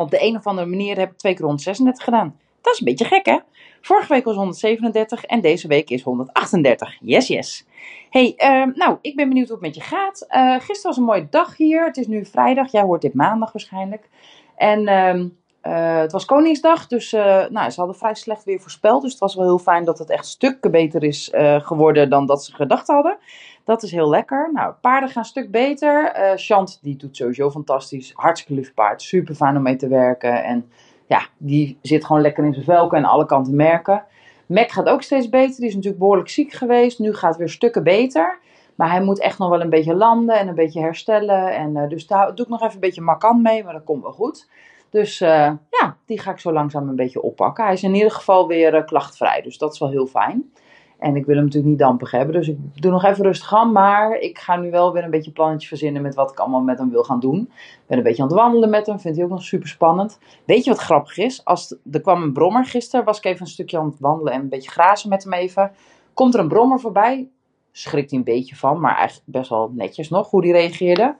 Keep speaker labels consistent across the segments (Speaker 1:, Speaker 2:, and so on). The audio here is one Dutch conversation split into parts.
Speaker 1: Op de een of andere manier heb ik twee keer 136 gedaan. Dat is een beetje gek, hè? Vorige week was 137 en deze week is 138. Yes, yes. Hey, ehm, nou, ik ben benieuwd hoe het met je gaat. Uh, gisteren was een mooie dag hier. Het is nu vrijdag. Jij hoort dit maandag waarschijnlijk. En eh, het was Koningsdag, dus uh, nou, ze hadden vrij slecht weer voorspeld. Dus het was wel heel fijn dat het echt stukken beter is geworden dan dat ze gedacht hadden. Dat is heel lekker. Nou, paarden gaan een stuk beter. Chant, die doet sowieso fantastisch. Hartstikke lief paard. Super fijn om mee te werken. En ja, die zit gewoon lekker in zijn velken en alle kanten merken. Mac gaat ook steeds beter. Die is natuurlijk behoorlijk ziek geweest. Nu gaat het weer stukken beter. Maar hij moet echt nog wel een beetje landen en een beetje herstellen. En, dus daar doe ik nog even een beetje makant mee, maar dat komt wel goed. Dus uh, ja, die ga ik zo langzaam een beetje oppakken. Hij is in ieder geval weer klachtvrij, dus dat is wel heel fijn. En ik wil hem natuurlijk niet dampig hebben. Dus ik doe nog even rustig aan. Maar ik ga nu wel weer een beetje plannetje verzinnen met wat ik allemaal met hem wil gaan doen. Ik ben een beetje aan het wandelen met hem. Vindt hij ook nog super spannend. Weet je wat grappig is? Als er kwam een brommer gisteren. Was ik even een stukje aan het wandelen en een beetje grazen met hem even. Komt er een brommer voorbij. Schrikt hij een beetje van. Maar eigenlijk best wel netjes nog hoe hij reageerde.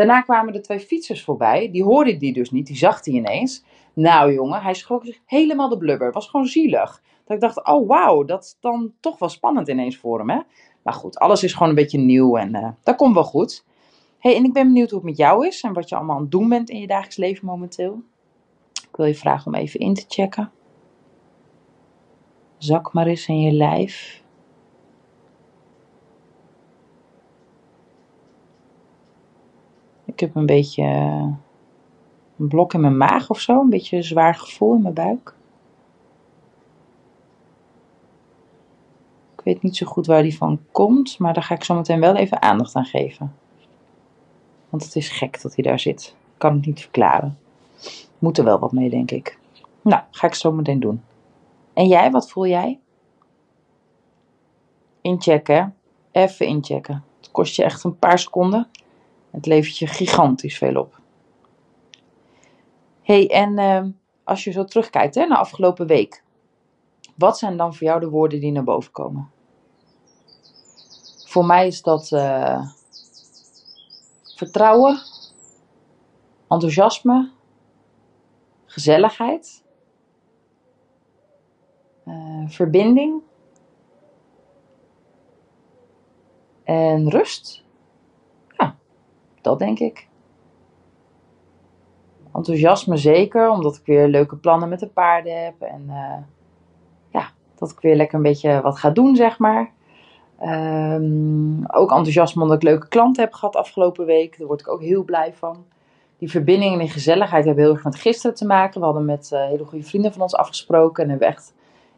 Speaker 1: Daarna kwamen er twee fietsers voorbij. Die hoorde die dus niet. Die zag hij ineens. Nou jongen, hij schrok zich helemaal de blubber. Was gewoon zielig. Dat ik dacht, oh wauw, dat is dan toch wel spannend ineens voor hem. Hè? Maar goed, alles is gewoon een beetje nieuw en uh, dat komt wel goed. hey, en ik ben benieuwd hoe het met jou is en wat je allemaal aan het doen bent in je dagelijks leven momenteel. Ik wil je vragen om even in te checken. Zak maar eens in je lijf. Ik heb een beetje een blok in mijn maag of zo, een beetje een zwaar gevoel in mijn buik. Ik weet niet zo goed waar die van komt, maar daar ga ik zo meteen wel even aandacht aan geven. Want het is gek dat hij daar zit. Ik kan het niet verklaren. Moet er wel wat mee, denk ik. Nou, ga ik zo meteen doen. En jij, wat voel jij? Inchecken, even inchecken. Het kost je echt een paar seconden. Het levert je gigantisch veel op. hey, en uh, als je zo terugkijkt hè, naar afgelopen week. Wat zijn dan voor jou de woorden die naar boven komen? Voor mij is dat uh, vertrouwen, enthousiasme, gezelligheid, uh, verbinding en rust. Ja, dat denk ik. Enthousiasme zeker, omdat ik weer leuke plannen met de paarden heb en uh, dat ik weer lekker een beetje wat ga doen, zeg maar. Um, ook enthousiasme omdat ik leuke klanten heb gehad afgelopen week. Daar word ik ook heel blij van. Die verbinding en die gezelligheid hebben heel erg met gisteren te maken. We hadden met uh, hele goede vrienden van ons afgesproken. En hebben echt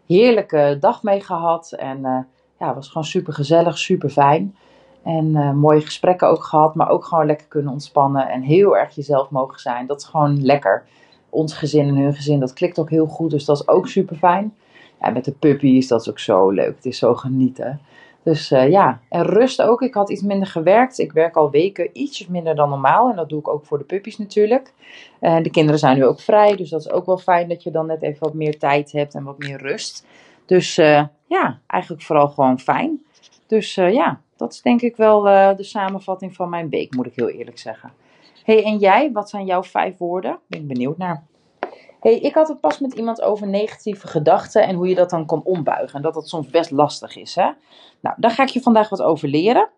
Speaker 1: een heerlijke dag mee gehad. En uh, ja, het was gewoon super gezellig, super fijn. En uh, mooie gesprekken ook gehad. Maar ook gewoon lekker kunnen ontspannen. En heel erg jezelf mogen zijn. Dat is gewoon lekker. Ons gezin en hun gezin, dat klikt ook heel goed. Dus dat is ook super fijn. Ja, met de dat is ook zo leuk. Het is zo genieten. Dus uh, ja, en rust ook. Ik had iets minder gewerkt. Ik werk al weken ietsjes minder dan normaal. En dat doe ik ook voor de puppies natuurlijk. Uh, de kinderen zijn nu ook vrij. Dus dat is ook wel fijn dat je dan net even wat meer tijd hebt en wat meer rust. Dus uh, ja, eigenlijk vooral gewoon fijn. Dus ja, dat is denk ik wel de samenvatting van mijn week, moet ik heel eerlijk zeggen. hey, en jij? Wat zijn jouw vijf woorden? Ben ik benieuwd naar hey, ik had het pas met iemand over negatieve gedachten en hoe je dat dan kan ombuigen. En dat dat soms best lastig is. Hè? Nou, daar ga ik je vandaag wat over leren.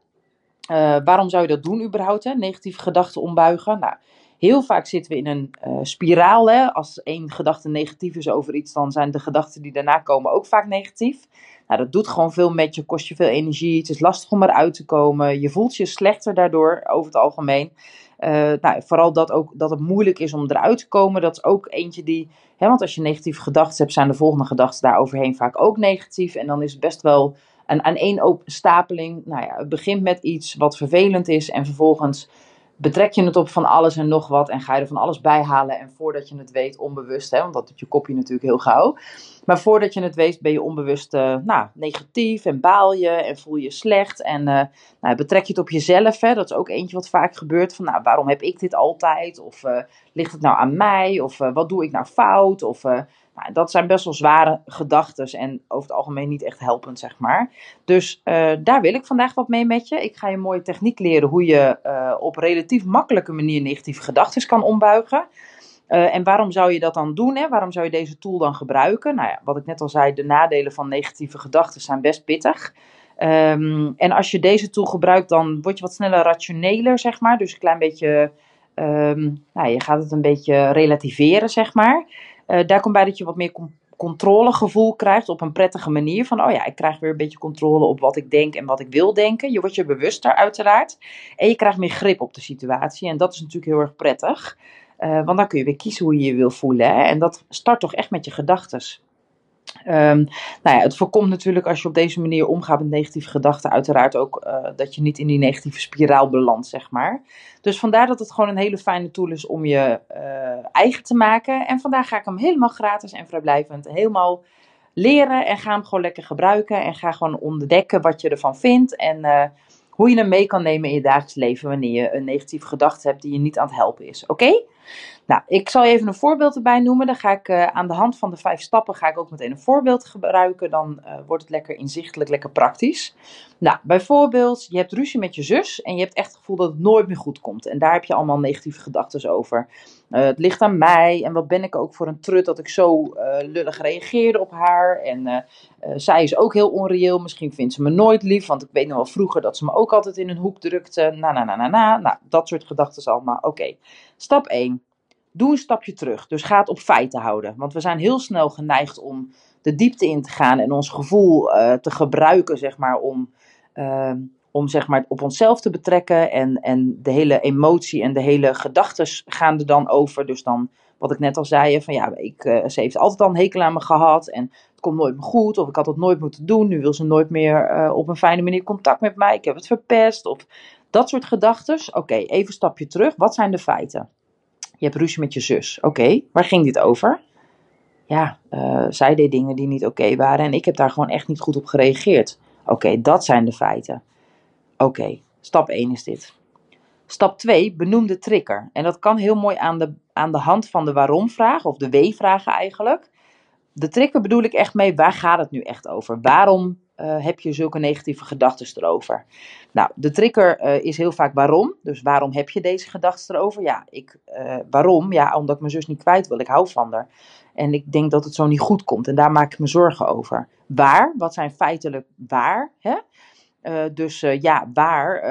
Speaker 1: Uh, waarom zou je dat doen überhaupt, hè? negatieve gedachten ombuigen? Nou, heel vaak zitten we in een uh, spiraal. Hè? Als één gedachte negatief is over iets, dan zijn de gedachten die daarna komen ook vaak negatief. Nou, dat doet gewoon veel met je, kost je veel energie. Het is lastig om eruit te komen. Je voelt je slechter daardoor, over het algemeen. Uh, nou, vooral dat, ook, dat het moeilijk is om eruit te komen. Dat is ook eentje die. Hè, want als je negatieve gedachten hebt, zijn de volgende gedachten daar overheen vaak ook negatief. En dan is het best wel een aan één stapeling. Nou ja, het begint met iets wat vervelend is. En vervolgens betrek je het op van alles en nog wat en ga je er van alles bij halen. En voordat je het weet, onbewust, hè, want dat doet je kopje natuurlijk heel gauw. Maar voordat je het weet, ben je onbewust uh, nou, negatief en baal je en voel je slecht. En uh, nou, betrek je het op jezelf. Hè, dat is ook eentje wat vaak gebeurt. Van nou, waarom heb ik dit altijd? Of uh, ligt het nou aan mij? Of wat doe ik nou fout? Of nou, dat zijn best wel zware gedachten en over het algemeen niet echt helpend, zeg maar. Dus uh, daar wil ik vandaag wat mee met je. Ik ga je een mooie techniek leren hoe je uh, op relatief makkelijke manier negatieve gedachten kan ombuigen. Uh, en waarom zou je dat dan doen? Hè? Waarom zou je deze tool dan gebruiken? Nou ja, wat ik net al zei, de nadelen van negatieve gedachten zijn best pittig. Um, en als je deze tool gebruikt, dan word je wat sneller rationeler, zeg maar. Dus een klein beetje, um, nou, je gaat het een beetje relativeren, zeg maar. Uh, daar komt bij dat je wat meer controlegevoel krijgt op een prettige manier. Van, oh ja, ik krijg weer een beetje controle op wat ik denk en wat ik wil denken. Je wordt je bewuster uiteraard. En je krijgt meer grip op de situatie. En dat is natuurlijk heel erg prettig. Uh, want dan kun je weer kiezen hoe je je wil voelen. Hè? En dat start toch echt met je gedachtes. Um, nou ja, het voorkomt natuurlijk als je op deze manier omgaat met negatieve gedachten, uiteraard ook uh, dat je niet in die negatieve spiraal belandt, zeg maar. Dus vandaar dat het gewoon een hele fijne tool is om je uh, eigen te maken. En vandaag ga ik hem helemaal gratis en vrijblijvend helemaal leren en ga hem gewoon lekker gebruiken en ga gewoon ontdekken wat je ervan vindt en uh, hoe je hem mee kan nemen in je dagelijks leven wanneer je een negatieve gedachte hebt die je niet aan het helpen is. Oké? Nou, ik zal even een voorbeeld erbij noemen. Dan ga ik uh, aan de hand van de vijf stappen ga ik ook meteen een voorbeeld gebruiken. Dan uh, wordt het lekker inzichtelijk, lekker praktisch. Nou, bijvoorbeeld, je hebt ruzie met je zus en je hebt echt het gevoel dat het nooit meer goed komt. En daar heb je allemaal negatieve gedachten over. Uh, het ligt aan mij en wat ben ik ook voor een trut dat ik zo lullig reageerde op haar. En zij is ook heel onreëel. Misschien vindt ze me nooit lief, want ik weet nog wel vroeger dat ze me ook altijd in een hoek drukte. Na, na, na, na, na. Nou, dat soort gedachten allemaal. Oké, stap 1 doe een stapje terug. Dus ga op feiten houden. Want we zijn heel snel geneigd om de diepte in te gaan en ons gevoel uh, te gebruiken, zeg maar, om, uh, om zeg maar, op onszelf te betrekken. En, en de hele emotie en de hele gedachten gaan er dan over. Dus dan, wat ik net al zei, van ja, ik, uh, ze heeft altijd al een hekel aan me gehad en het komt nooit meer goed. Of ik had het nooit moeten doen, nu wil ze nooit meer uh, op een fijne manier contact met mij. Ik heb het verpest. Of dat soort gedachten. Oké, even een stapje terug. Wat zijn de feiten? Je hebt ruzie met je zus. Oké, waar ging dit over? Ja, uh, zij deed dingen die niet oké waren en ik heb daar gewoon echt niet goed op gereageerd. Oké, dat zijn de feiten. Oké, stap 1 is dit. Stap 2, benoem de trigger. En dat kan heel mooi aan de, aan de hand van de waarom-vraag, of de w-vragen eigenlijk. De trigger bedoel ik echt mee, waar gaat het nu echt over? Waarom uh, heb je zulke negatieve gedachten erover? Nou, de trigger uh, is heel vaak waarom. Dus waarom heb je deze gedachten erover? Ja, ik, uh, waarom? Ja, omdat ik mijn zus niet kwijt wil. Ik hou van haar. En ik denk dat het zo niet goed komt. En daar maak ik me zorgen over. Waar? Wat zijn feitelijk waar? Hè? Dus ja, waar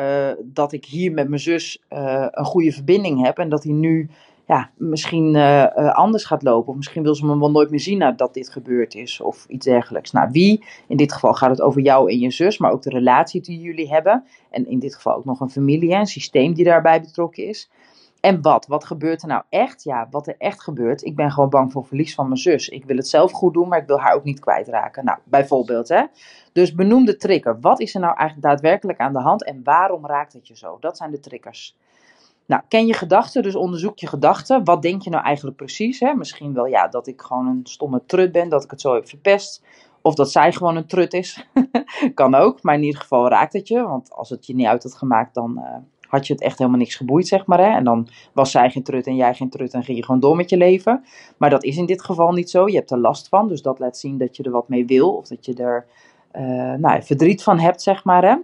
Speaker 1: dat ik hier met mijn zus een goede verbinding heb en dat hij nu ja, misschien uh, anders gaat lopen. Of misschien wil ze me wel nooit meer zien nadat dit gebeurd is. Of iets dergelijks. Nou, wie? In dit geval gaat het over jou en je zus. Maar ook de relatie die jullie hebben. En in dit geval ook nog een familie. Een systeem die daarbij betrokken is. En wat? Wat gebeurt er nou echt? Ja, wat er echt gebeurt. Ik ben gewoon bang voor verlies van mijn zus. Ik wil het zelf goed doen, maar ik wil haar ook niet kwijtraken. Nou, bijvoorbeeld hè. Dus benoem de trigger. Wat is er nou eigenlijk daadwerkelijk aan de hand en waarom raakt het je zo? Dat zijn de triggers. Nou, ken je gedachten, dus onderzoek je gedachten. Wat denk je nou eigenlijk precies? Hè? Misschien wel ja, dat ik gewoon een stomme trut ben, dat ik het zo heb verpest. Of dat zij gewoon een trut is. kan ook, maar in ieder geval raakt het je. Want als het je niet uit had gemaakt, dan uh, had je het echt helemaal niks geboeid, zeg maar. Hè? En dan was zij geen trut en jij geen trut en ging je gewoon door met je leven. Maar dat is in dit geval niet zo. Je hebt er last van, dus dat laat zien dat je er wat mee wil. Of dat je er uh, nou, verdriet van hebt, zeg maar. Hè?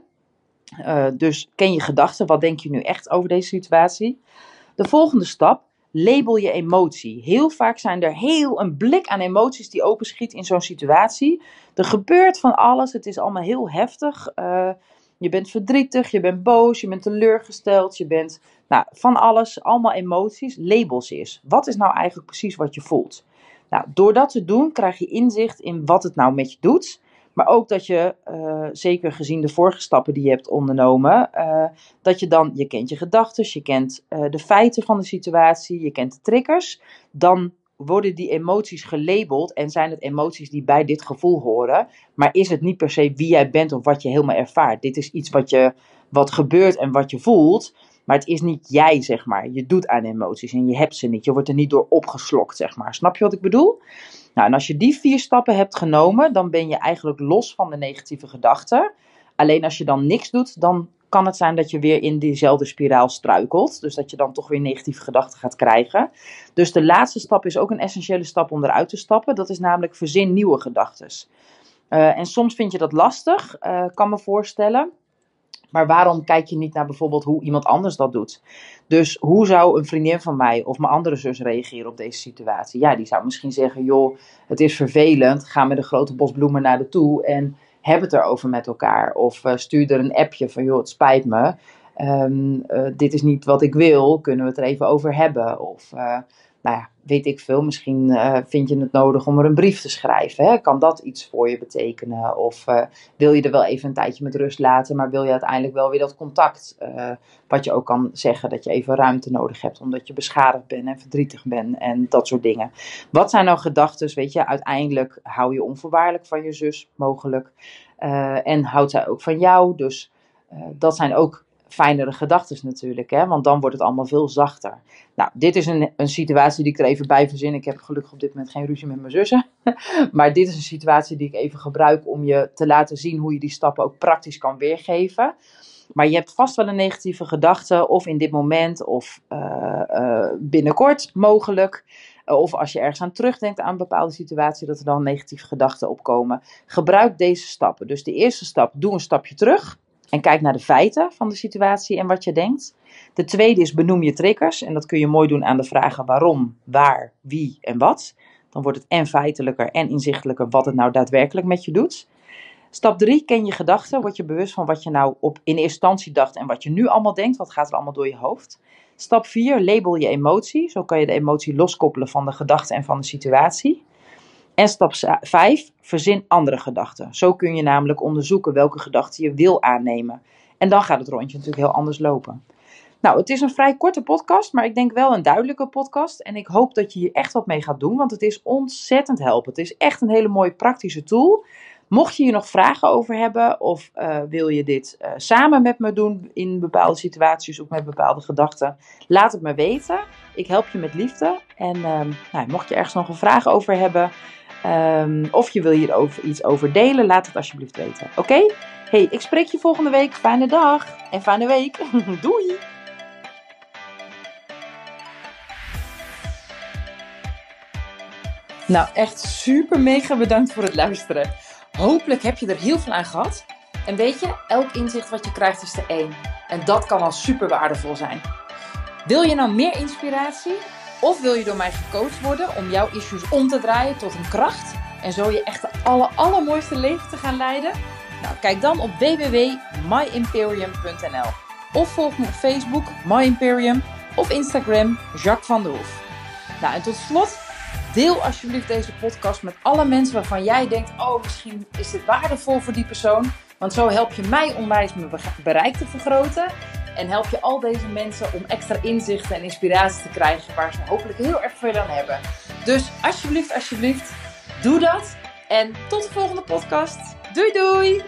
Speaker 1: Uh, dus ken je gedachten, wat denk je nu echt over deze situatie? De volgende stap, label je emotie. Heel vaak zijn er heel een blik aan emoties die openschiet in zo'n situatie. Er gebeurt van alles, het is allemaal heel heftig. Uh, je bent verdrietig, je bent boos, je bent teleurgesteld, je bent nou, van alles, allemaal emoties. Labels is. Wat is nou eigenlijk precies wat je voelt? Nou, door dat te doen krijg je inzicht in wat het nou met je doet. Maar ook dat je, uh, zeker gezien de vorige stappen die je hebt ondernomen, uh, dat je dan, je kent je gedachten, je kent uh, de feiten van de situatie, je kent de triggers. Dan worden die emoties gelabeld en zijn het emoties die bij dit gevoel horen. Maar is het niet per se wie jij bent of wat je helemaal ervaart. Dit is iets wat, je, wat gebeurt en wat je voelt. Maar het is niet jij, zeg maar. Je doet aan emoties en je hebt ze niet. Je wordt er niet door opgeslokt, zeg maar. Snap je wat ik bedoel? Nou, en als je die vier stappen hebt genomen, dan ben je eigenlijk los van de negatieve gedachten. Alleen als je dan niks doet, dan kan het zijn dat je weer in diezelfde spiraal struikelt. Dus dat je dan toch weer negatieve gedachten gaat krijgen. Dus de laatste stap is ook een essentiële stap om eruit te stappen. Dat is namelijk verzin nieuwe gedachten. Uh, en soms vind je dat lastig, uh, kan me voorstellen. Maar waarom kijk je niet naar bijvoorbeeld hoe iemand anders dat doet? Dus hoe zou een vriendin van mij of mijn andere zus reageren op deze situatie? Ja, die zou misschien zeggen: joh, het is vervelend. Ga met een grote bos bloemen naar de toe en heb het erover met elkaar. Of uh, stuur er een appje van: joh, het spijt me. Um, uh, dit is niet wat ik wil. Kunnen we het er even over hebben? Of uh, nou ja, weet ik veel, misschien uh, vind je het nodig om er een brief te schrijven. Hè? Kan dat iets voor je betekenen? Of uh, wil je er wel even een tijdje met rust laten, maar wil je uiteindelijk wel weer dat contact? Uh, wat je ook kan zeggen, dat je even ruimte nodig hebt, omdat je beschadigd bent en verdrietig bent en dat soort dingen. Wat zijn nou gedachten? Weet je, uiteindelijk hou je onvoorwaardelijk van je zus, mogelijk. en houdt zij ook van jou. Dus dat zijn ook fijnere gedachten natuurlijk, hè? want dan wordt het allemaal veel zachter. Nou, dit is een, een situatie die ik er even bij verzin. Ik heb gelukkig op dit moment geen ruzie met mijn zussen. maar dit is een situatie die ik even gebruik om je te laten zien hoe je die stappen ook praktisch kan weergeven. Maar je hebt vast wel een negatieve gedachte, of in dit moment, of uh, uh, binnenkort mogelijk. Of als je ergens aan terugdenkt aan een bepaalde situatie, dat er dan negatieve gedachten opkomen. Gebruik deze stappen. Dus de eerste stap, doe een stapje terug. En kijk naar de feiten van de situatie en wat je denkt. De tweede is benoem je triggers. En dat kun je mooi doen aan de vragen waarom, waar, wie en wat. Dan wordt het en feitelijker en inzichtelijker wat het nou daadwerkelijk met je doet. Stap 3, ken je gedachten. Word je bewust van wat je nou op, in eerste instantie dacht en wat je nu allemaal denkt. Wat gaat er allemaal door je hoofd. Stap 4, label je emotie. Zo kan je de emotie loskoppelen van de gedachte en van de situatie. En stap 5, verzin andere gedachten. Zo kun je namelijk onderzoeken welke gedachten je wil aannemen. En dan gaat het rondje natuurlijk heel anders lopen. Nou, het is een vrij korte podcast, maar ik denk wel een duidelijke podcast. En ik hoop dat je hier echt wat mee gaat doen, want het is ontzettend helpend. Het is echt een hele mooie praktische tool. Mocht je hier nog vragen over hebben of uh, wil je dit uh, samen met me doen in bepaalde situaties of met bepaalde gedachten, laat het me weten. Ik help je met liefde. En uh, nou, mocht je ergens nog een vraag over hebben, Um, of je wil hier over, iets over delen, laat het alsjeblieft weten. Oké? Hey, ik spreek je volgende week. Fijne dag en fijne week. Doei! Nou, echt super mega bedankt voor het luisteren. Hopelijk heb je er heel veel aan gehad. En weet je, elk inzicht wat je krijgt is de één. En dat kan al super waardevol zijn. Wil je nou meer inspiratie? Of wil je door mij gecoacht worden om jouw issues om te draaien tot een kracht en zo je echt de aller, allermooiste leven te gaan leiden? Nou, kijk dan op www.myimperium.nl of volg me op Facebook, My Imperium, of Instagram, Jacques van der Hoef. Nou, en tot slot, deel alsjeblieft deze podcast met alle mensen waarvan jij denkt, oh, misschien is dit waardevol voor die persoon. Want zo help je mij onwijs mijn bereik te vergroten. En help je al deze mensen om extra inzichten en inspiratie te krijgen waar ze hopelijk heel erg veel aan hebben. Dus alsjeblieft, alsjeblieft, doe dat. En tot de volgende podcast. Doei doei!